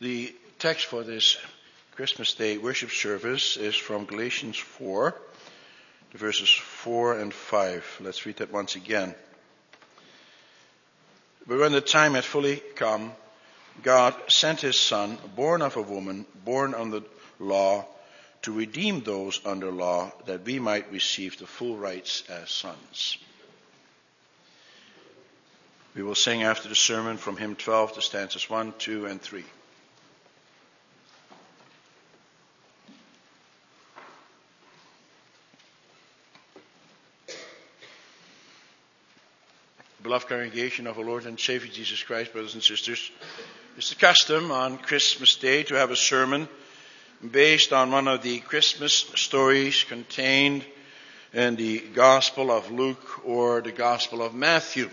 The text for this Christmas Day worship service is from Galatians 4, verses 4 and 5. Let's read that once again. But when the time had fully come, God sent his Son, born of a woman, born under law, to redeem those under law, that we might receive the full rights as sons. We will sing after the sermon from hymn 12 the stanzas 1, 2, and 3. Beloved congregation of our Lord and Savior Jesus Christ, brothers and sisters, it's the custom on Christmas Day to have a sermon based on one of the Christmas stories contained in the Gospel of Luke or the Gospel of Matthew.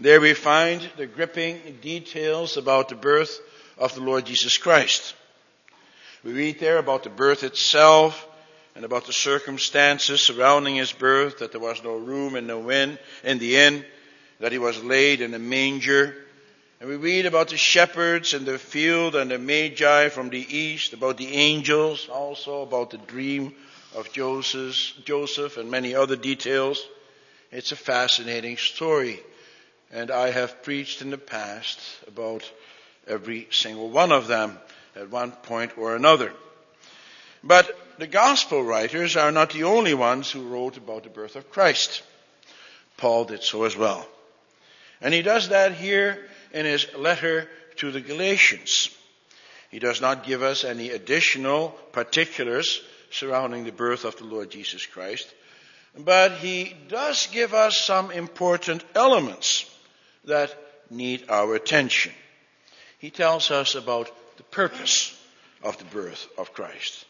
There we find the gripping details about the birth of the Lord Jesus Christ. We read there about the birth itself, and about the circumstances surrounding his birth, that there was no room in the inn, in the inn, that he was laid in a manger. And we read about the shepherds in the field and the magi from the east, about the angels, also about the dream of Joseph, Joseph and many other details. It's a fascinating story. And I have preached in the past about every single one of them at one point or another. But the gospel writers are not the only ones who wrote about the birth of Christ. Paul did so as well. And he does that here in his letter to the Galatians. He does not give us any additional particulars surrounding the birth of the Lord Jesus Christ, but he does give us some important elements that need our attention. He tells us about the purpose of the birth of Christ.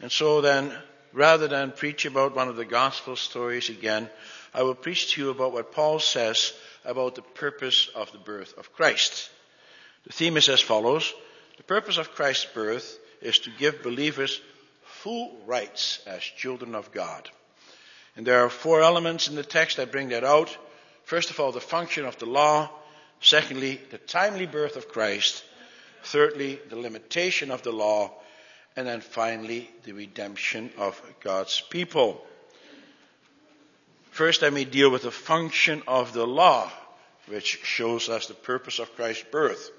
And so then, rather than preach about one of the gospel stories again, I will preach to you about what Paul says about the purpose of the birth of Christ. The theme is as follows. The purpose of Christ's birth is to give believers full rights as children of God. And there are four elements in the text that bring that out. First of all, the function of the law. Secondly, the timely birth of Christ. Thirdly, the limitation of the law. And then finally, the redemption of God's people. First, let me deal with the function of the law, which shows us the purpose of Christ's birth.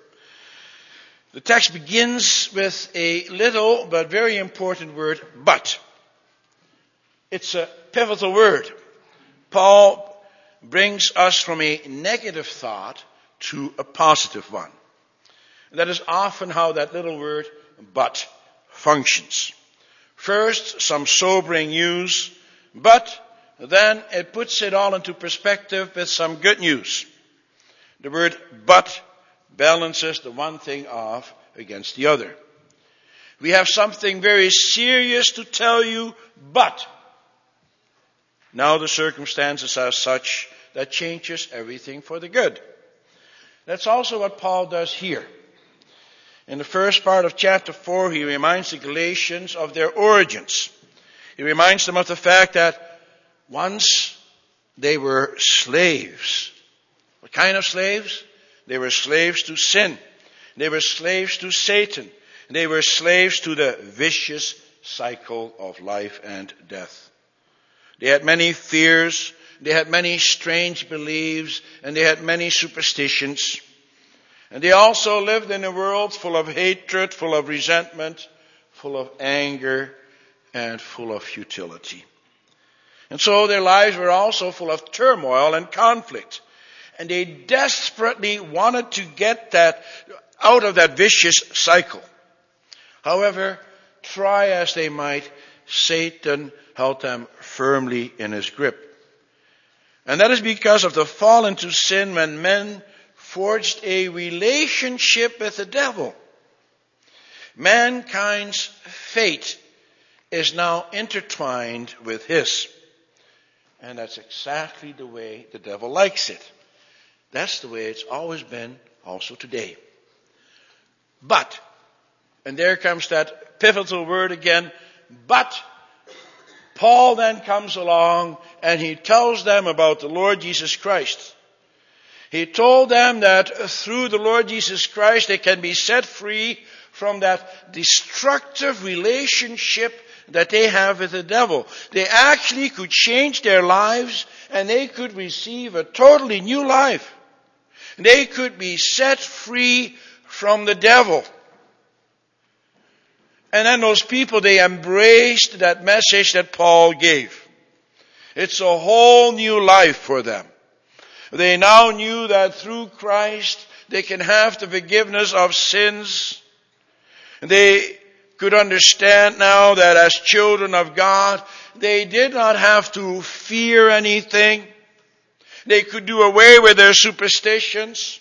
The text begins with a little but very important word, but. It's a pivotal word. Paul brings us from a negative thought to a positive one. And that is often how that little word, but, functions. First, some sobering news, but then it puts it all into perspective with some good news. The word but balances the one thing off against the other. We have something very serious to tell you, but now the circumstances are such that changes everything for the good. That's also what Paul does here. In the first part of chapter 4, he reminds the Galatians of their origins. He reminds them of the fact that once they were slaves. What kind of slaves? They were slaves to sin. They were slaves to Satan. They were slaves to the vicious cycle of life and death. They had many fears. They had many strange beliefs and they had many superstitions. And they also lived in a world full of hatred, full of resentment, full of anger, and full of futility. And so their lives were also full of turmoil and conflict. And they desperately wanted to get that out of that vicious cycle. However, try as they might, Satan held them firmly in his grip. And that is because of the fall into sin when men forged a relationship with the devil. Mankind's fate is now intertwined with his. And that's exactly the way the devil likes it. That's the way it's always been also today. But, and there comes that pivotal word again, but Paul then comes along and he tells them about the Lord Jesus Christ. He told them that through the Lord Jesus Christ they can be set free from that destructive relationship that they have with the devil. They actually could change their lives and they could receive a totally new life. They could be set free from the devil. And then those people, they embraced that message that Paul gave. It's a whole new life for them. They now knew that through Christ they can have the forgiveness of sins. They could understand now that as children of God, they did not have to fear anything. They could do away with their superstitions.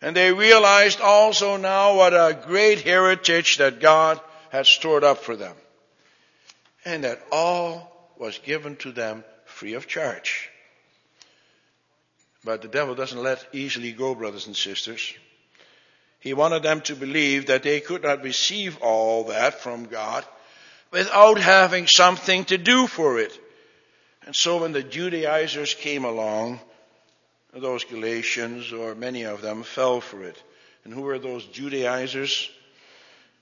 And they realized also now what a great heritage that God had stored up for them. And that all was given to them free of charge. But the devil doesn't let easily go, brothers and sisters. He wanted them to believe that they could not receive all that from God without having something to do for it. And so when the Judaizers came along, those Galatians, or many of them, fell for it. And who were those Judaizers?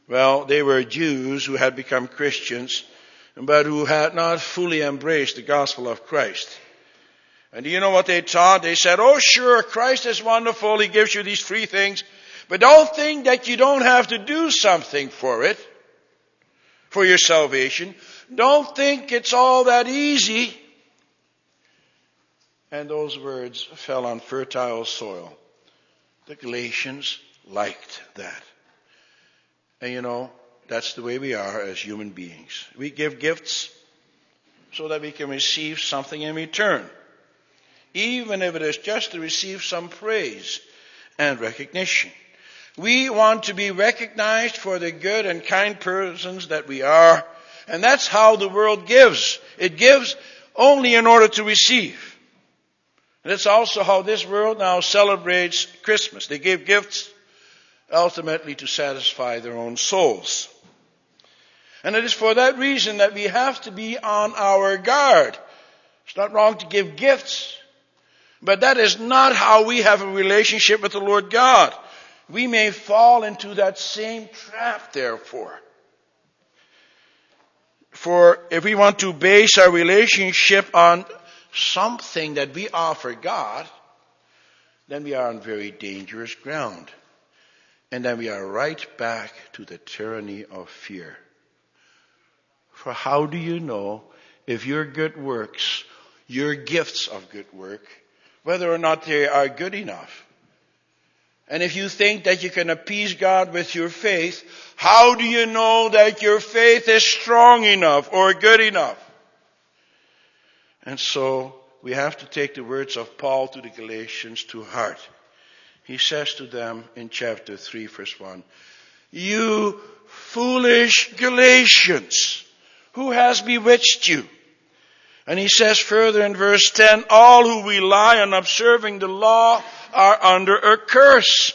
Well, they were Jews who had become Christians, but who had not fully embraced the gospel of Christ. And do you know what they taught? They said, oh sure, Christ is wonderful, He gives you these free things, but don't think that you don't have to do something for it, for your salvation. Don't think it's all that easy. And those words fell on fertile soil. The Galatians liked that. And you know, that's the way we are as human beings. We give gifts so that we can receive something in return. Even if it is just to receive some praise and recognition. We want to be recognized for the good and kind persons that we are. And that's how the world gives. It gives only in order to receive. And it's also how this world now celebrates Christmas. They give gifts ultimately to satisfy their own souls. And it is for that reason that we have to be on our guard. It's not wrong to give gifts, but that is not how we have a relationship with the Lord God. We may fall into that same trap, therefore. For if we want to base our relationship on something that we offer God, then we are on very dangerous ground. And then we are right back to the tyranny of fear. For how do you know if your good works, your gifts of good work, whether or not they are good enough? And if you think that you can appease God with your faith, how do you know that your faith is strong enough or good enough? And so we have to take the words of Paul to the Galatians to heart. He says to them in chapter 3 verse 1, You foolish Galatians, who has bewitched you? And he says further in verse 10, all who rely on observing the law are under a curse.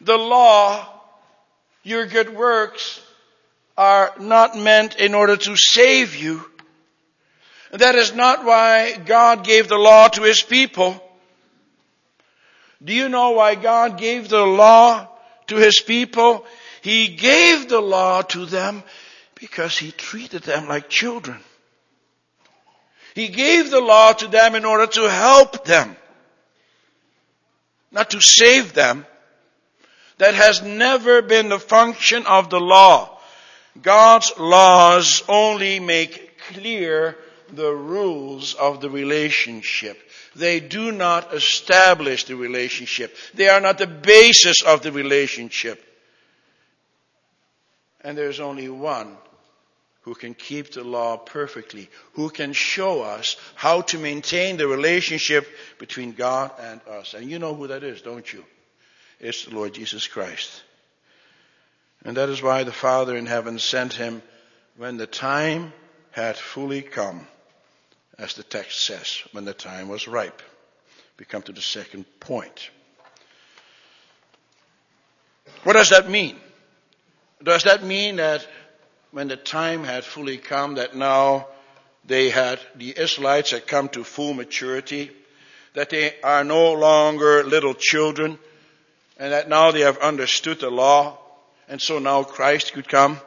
The law, your good works, are not meant in order to save you, that is not why God gave the law to His people. Do you know why God gave the law to His people? He gave the law to them because He treated them like children. He gave the law to them in order to help them, not to save them. That has never been the function of the law. God's laws only make clear the rules of the relationship. They do not establish the relationship. They are not the basis of the relationship. And there's only one who can keep the law perfectly, who can show us how to maintain the relationship between God and us. And you know who that is, don't you? It's the Lord Jesus Christ. And that is why the Father in heaven sent him when the time had fully come as the text says, when the time was ripe. We come to the second point. What does that mean? Does that mean that when the time had fully come, that now they had, the Israelites had come to full maturity, that they are no longer little children and that now they have understood the law and so now Christ could come.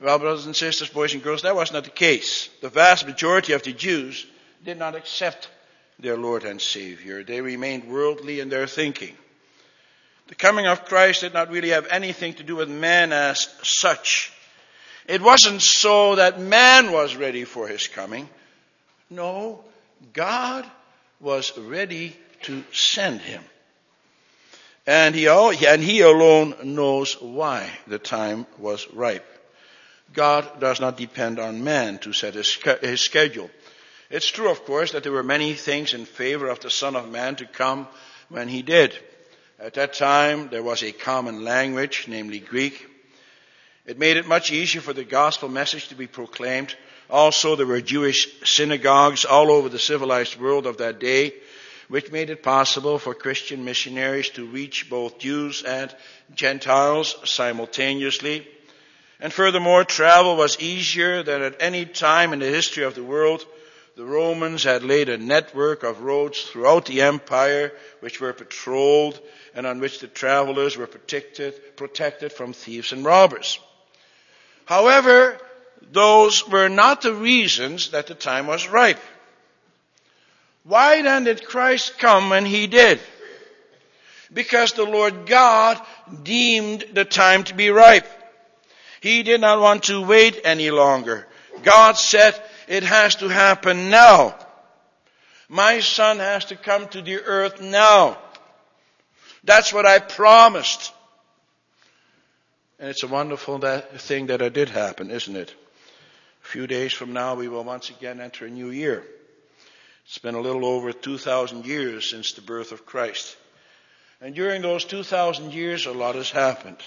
Well, brothers and sisters, boys and girls, that was not the case. The vast majority of the Jews did not accept their Lord and Savior. They remained worldly in their thinking. The coming of Christ did not really have anything to do with man as such. It wasn't so that man was ready for his coming. No, God was ready to send him. And he, and he alone knows why the time was ripe. God does not depend on man to set his, his schedule. It's true, of course, that there were many things in favor of the Son of Man to come when he did. At that time, there was a common language, namely Greek. It made it much easier for the gospel message to be proclaimed. Also, there were Jewish synagogues all over the civilized world of that day, which made it possible for Christian missionaries to reach both Jews and Gentiles simultaneously. And furthermore, travel was easier than at any time in the history of the world. The Romans had laid a network of roads throughout the empire which were patrolled and on which the travelers were protected, protected from thieves and robbers. However, those were not the reasons that the time was ripe. Why then did Christ come when he did? Because the Lord God deemed the time to be ripe. He did not want to wait any longer. God said, it has to happen now. My son has to come to the earth now. That's what I promised. And it's a wonderful that, thing that it did happen, isn't it? A few days from now, we will once again enter a new year. It's been a little over 2,000 years since the birth of Christ. And during those 2,000 years, a lot has happened.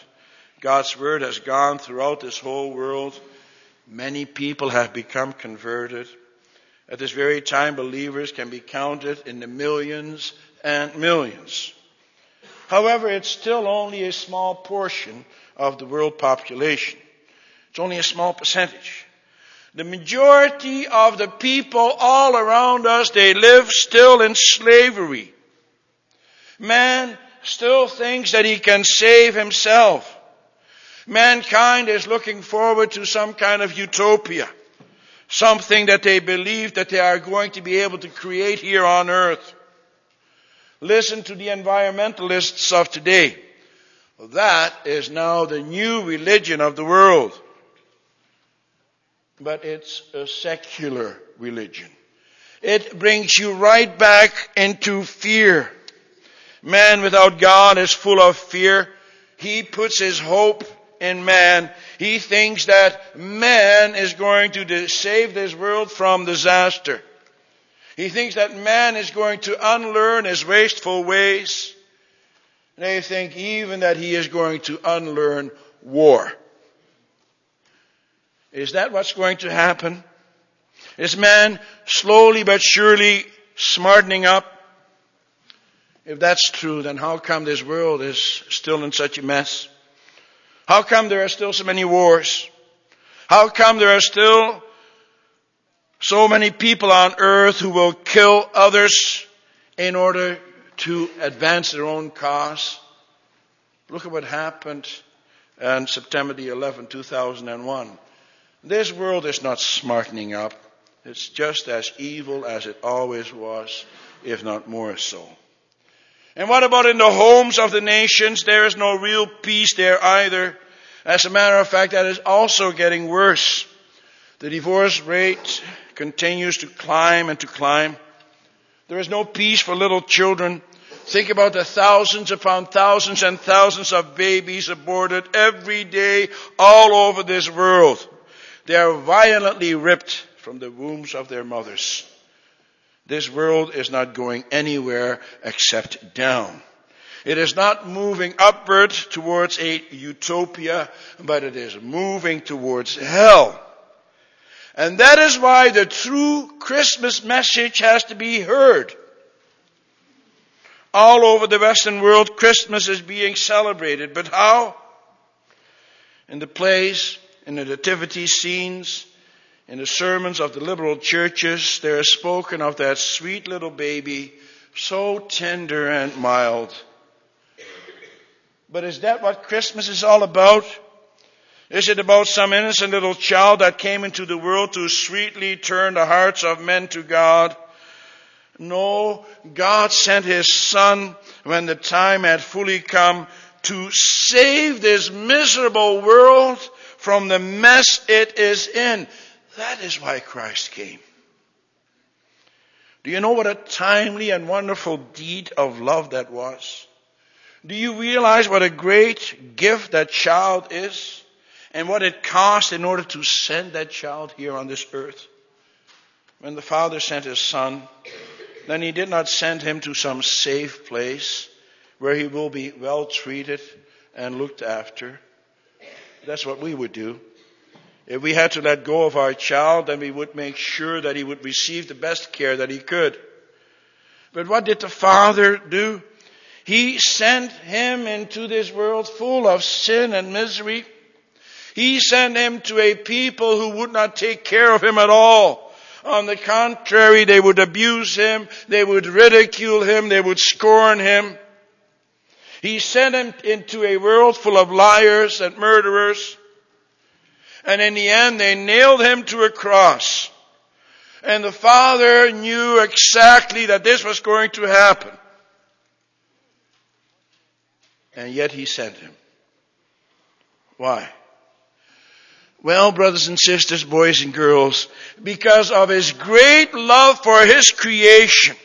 God's word has gone throughout this whole world. Many people have become converted. At this very time, believers can be counted in the millions and millions. However, it's still only a small portion of the world population. It's only a small percentage. The majority of the people all around us, they live still in slavery. Man still thinks that he can save himself. Mankind is looking forward to some kind of utopia. Something that they believe that they are going to be able to create here on earth. Listen to the environmentalists of today. That is now the new religion of the world. But it's a secular religion. It brings you right back into fear. Man without God is full of fear. He puts his hope in man. He thinks that man is going to save this world from disaster. He thinks that man is going to unlearn his wasteful ways. They think even that he is going to unlearn war. Is that what's going to happen? Is man slowly but surely smartening up? If that's true, then how come this world is still in such a mess? How come there are still so many wars? How come there are still so many people on earth who will kill others in order to advance their own cause? Look at what happened on September the 11th, 2001. This world is not smartening up. It's just as evil as it always was, if not more so. And what about in the homes of the nations? There is no real peace there either. As a matter of fact, that is also getting worse. The divorce rate continues to climb and to climb. There is no peace for little children. Think about the thousands upon thousands and thousands of babies aborted every day all over this world. They are violently ripped from the wombs of their mothers. This world is not going anywhere except down. It is not moving upward towards a utopia, but it is moving towards hell. And that is why the true Christmas message has to be heard. All over the Western world, Christmas is being celebrated. But how? In the plays, in the nativity scenes, In the sermons of the liberal churches, there is spoken of that sweet little baby, so tender and mild. But is that what Christmas is all about? Is it about some innocent little child that came into the world to sweetly turn the hearts of men to God? No, God sent His Son when the time had fully come to save this miserable world from the mess it is in. That is why Christ came. Do you know what a timely and wonderful deed of love that was? Do you realize what a great gift that child is? And what it cost in order to send that child here on this earth? When the Father sent His Son, then He did not send Him to some safe place where He will be well treated and looked after. That's what we would do. If we had to let go of our child, then we would make sure that he would receive the best care that he could. But what did the Father do? He sent him into this world full of sin and misery. He sent him to a people who would not take care of him at all. On the contrary, they would abuse him, they would ridicule him, they would scorn him. He sent him into a world full of liars and murderers. And in the end, they nailed him to a cross. And the Father knew exactly that this was going to happen. And yet he sent him. Why? Well, brothers and sisters, boys and girls, because of his great love for his creation,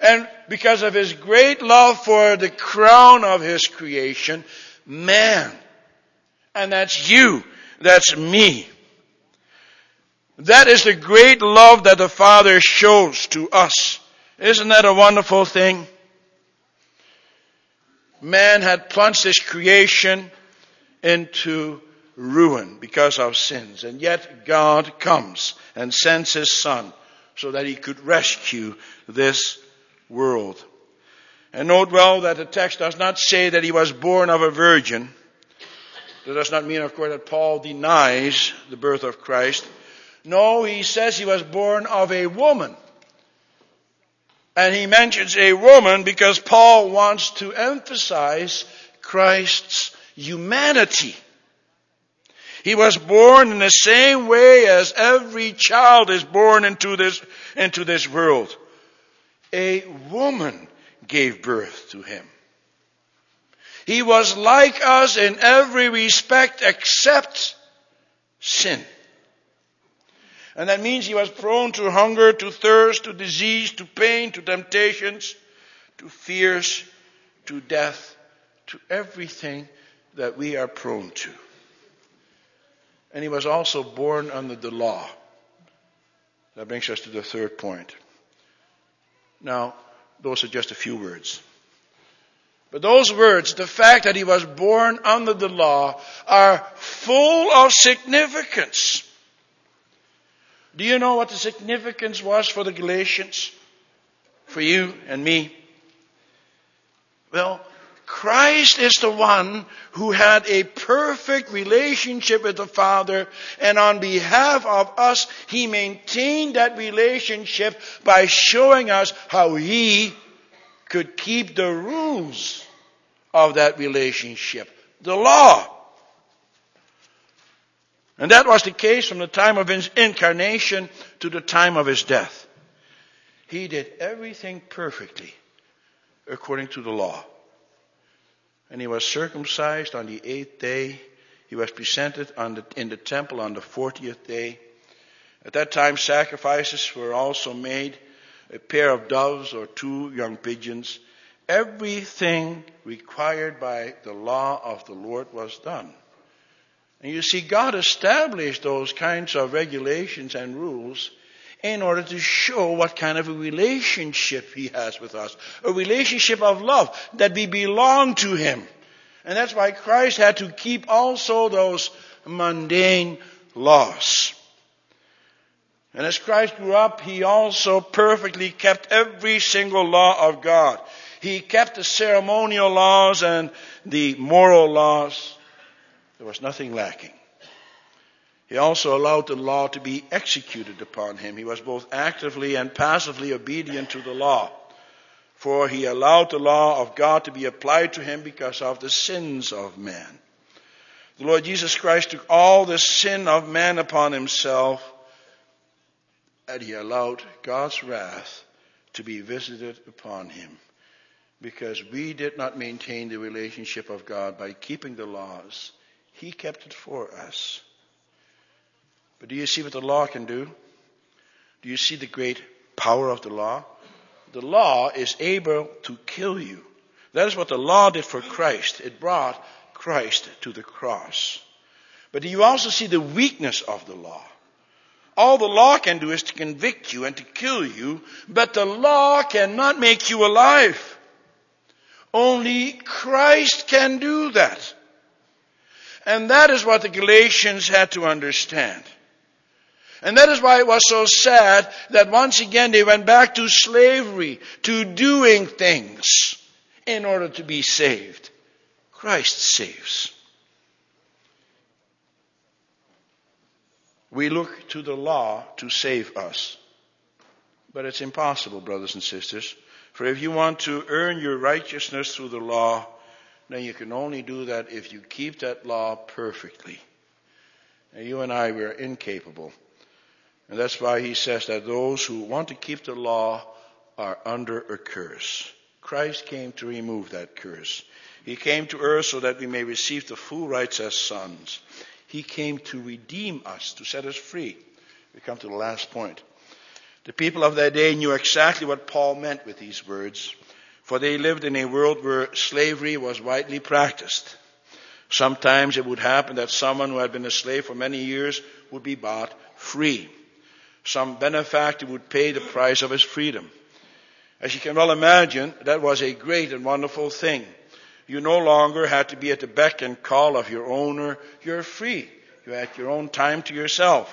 and because of his great love for the crown of his creation, man, and that's you, that's me. That is the great love that the Father shows to us. Isn't that a wonderful thing? Man had plunged his creation into ruin because of sins. And yet God comes and sends his son so that he could rescue this world. And note well that the text does not say that he was born of a virgin. That does not mean, of course, that Paul denies the birth of Christ. No, he says he was born of a woman. And he mentions a woman because Paul wants to emphasize Christ's humanity. He was born in the same way as every child is born into this, into this world. A woman gave birth to him. He was like us in every respect except sin. And that means he was prone to hunger, to thirst, to disease, to pain, to temptations, to fears, to death, to everything that we are prone to. And he was also born under the law. That brings us to the third point. Now, those are just a few words. But those words, the fact that he was born under the law, are full of significance. Do you know what the significance was for the Galatians? For you and me? Well, Christ is the one who had a perfect relationship with the Father, and on behalf of us, He maintained that relationship by showing us how He could keep the rules of that relationship. The law. And that was the case from the time of his incarnation to the time of his death. He did everything perfectly according to the law. And he was circumcised on the eighth day. He was presented the, in the temple on the fortieth day. At that time, sacrifices were also made a pair of doves or two young pigeons. Everything required by the law of the Lord was done. And you see, God established those kinds of regulations and rules in order to show what kind of a relationship He has with us. A relationship of love, that we belong to Him. And that's why Christ had to keep also those mundane laws. And as Christ grew up, he also perfectly kept every single law of God. He kept the ceremonial laws and the moral laws. There was nothing lacking. He also allowed the law to be executed upon him. He was both actively and passively obedient to the law. For he allowed the law of God to be applied to him because of the sins of man. The Lord Jesus Christ took all the sin of man upon himself and he allowed God's wrath to be visited upon him because we did not maintain the relationship of God by keeping the laws. He kept it for us. But do you see what the law can do? Do you see the great power of the law? The law is able to kill you. That is what the law did for Christ. It brought Christ to the cross. But do you also see the weakness of the law? All the law can do is to convict you and to kill you, but the law cannot make you alive. Only Christ can do that. And that is what the Galatians had to understand. And that is why it was so sad that once again they went back to slavery, to doing things in order to be saved. Christ saves. We look to the law to save us. But it's impossible, brothers and sisters. For if you want to earn your righteousness through the law, then you can only do that if you keep that law perfectly. And you and I, we are incapable. And that's why he says that those who want to keep the law are under a curse. Christ came to remove that curse. He came to earth so that we may receive the full rights as sons. He came to redeem us, to set us free. We come to the last point. The people of that day knew exactly what Paul meant with these words, for they lived in a world where slavery was widely practiced. Sometimes it would happen that someone who had been a slave for many years would be bought free some benefactor would pay the price of his freedom. As you can well imagine, that was a great and wonderful thing. You no longer had to be at the beck and call of your owner. You're free. You had your own time to yourself.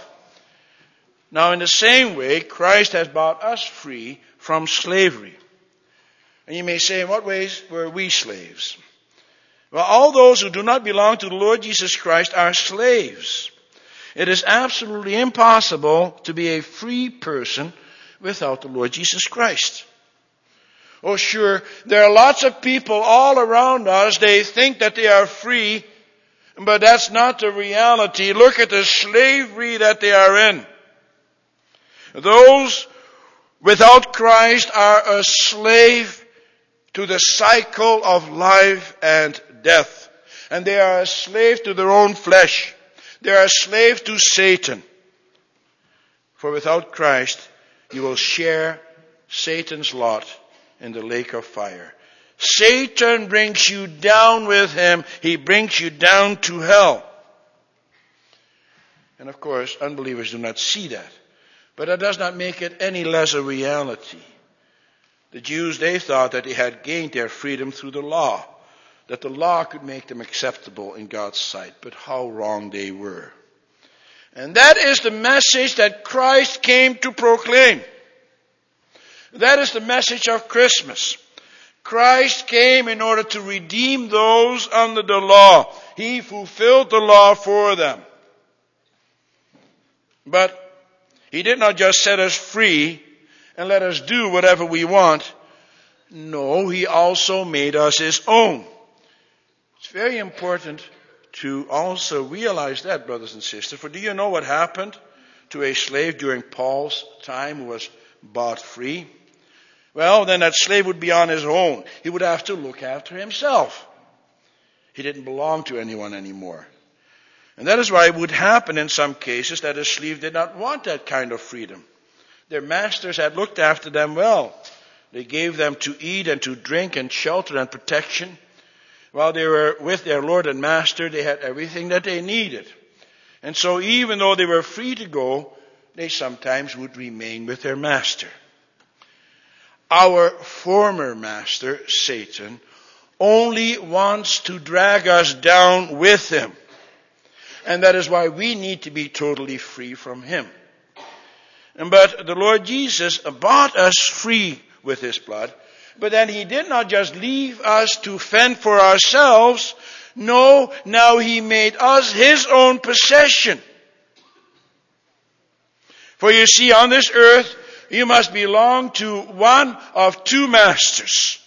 Now, in the same way, Christ has bought us free from slavery. And you may say, in what ways were we slaves? Well, all those who do not belong to the Lord Jesus Christ are slaves. It is absolutely impossible to be a free person without the Lord Jesus Christ. Oh sure, there are lots of people all around us, they think that they are free, but that's not the reality. Look at the slavery that they are in. Those without Christ are a slave to the cycle of life and death. And they are a slave to their own flesh. They are a slave to Satan. For without Christ, you will share Satan's lot in the lake of fire. Satan brings you down with him. He brings you down to hell. And of course, unbelievers do not see that. But that does not make it any less a reality. The Jews, they thought that they had gained their freedom through the law that the law could make them acceptable in God's sight, but how wrong they were. And that is the message that Christ came to proclaim. That is the message of Christmas. Christ came in order to redeem those under the law. He fulfilled the law for them. But He did not just set us free and let us do whatever we want. No, He also made us His own. It's very important to also realize that, brothers and sisters. For do you know what happened to a slave during Paul's time who was bought free? Well, then that slave would be on his own. He would have to look after himself. He didn't belong to anyone anymore. And that is why it would happen in some cases that a slave did not want that kind of freedom. Their masters had looked after them well. They gave them to eat and to drink and shelter and protection. While they were with their Lord and Master, they had everything that they needed. And so even though they were free to go, they sometimes would remain with their Master. Our former Master, Satan, only wants to drag us down with him. And that is why we need to be totally free from him. But the Lord Jesus bought us free with his blood but then he did not just leave us to fend for ourselves. No, now he made us his own possession. For you see, on this earth, you must belong to one of two masters.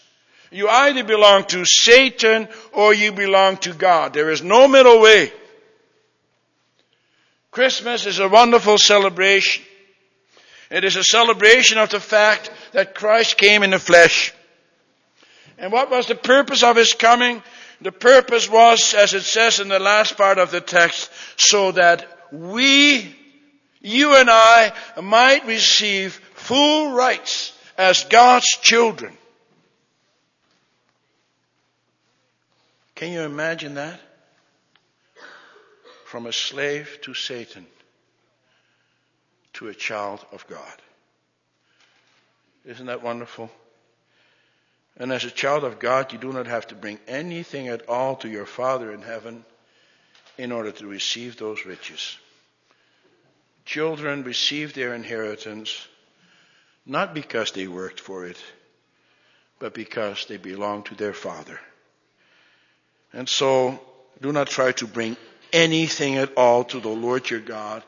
You either belong to Satan or you belong to God. There is no middle way. Christmas is a wonderful celebration. It is a celebration of the fact that Christ came in the flesh. And what was the purpose of his coming? The purpose was, as it says in the last part of the text, so that we, you and I, might receive full rights as God's children. Can you imagine that? From a slave to Satan to a child of God. Isn't that wonderful? And as a child of God, you do not have to bring anything at all to your Father in heaven in order to receive those riches. Children receive their inheritance not because they worked for it, but because they belong to their Father. And so, do not try to bring anything at all to the Lord your God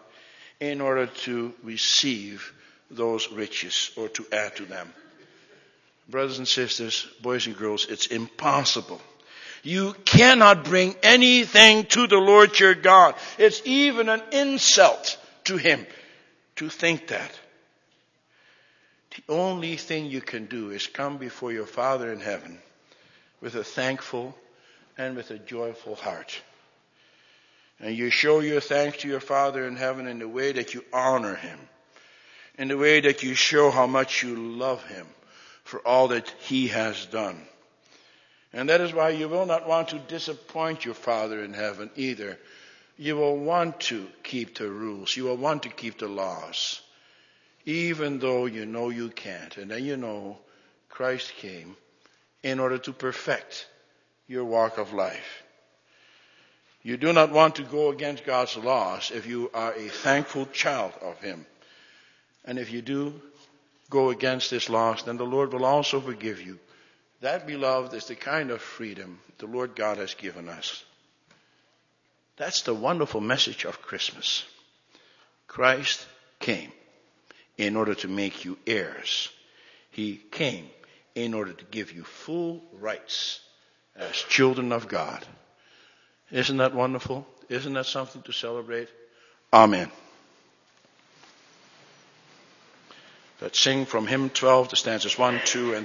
in order to receive those riches or to add to them. Brothers and sisters, boys and girls, it's impossible. You cannot bring anything to the Lord your God. It's even an insult to Him to think that. The only thing you can do is come before your Father in heaven with a thankful and with a joyful heart. And you show your thanks to your Father in heaven in the way that you honor Him, in the way that you show how much you love Him for all that He has done. And that is why you will not want to disappoint your Father in heaven either. You will want to keep the rules. You will want to keep the laws. Even though you know you can't. And then you know Christ came in order to perfect your walk of life. You do not want to go against God's laws if you are a thankful child of Him. And if you do go against this laws, then the Lord will also forgive you. That, beloved, is the kind of freedom the Lord God has given us. That's the wonderful message of Christmas. Christ came in order to make you heirs. He came in order to give you full rights as children of God. Isn't that wonderful? Isn't that something to celebrate? Amen. Let's sing from hymn 12, the stanzas 1, 2, and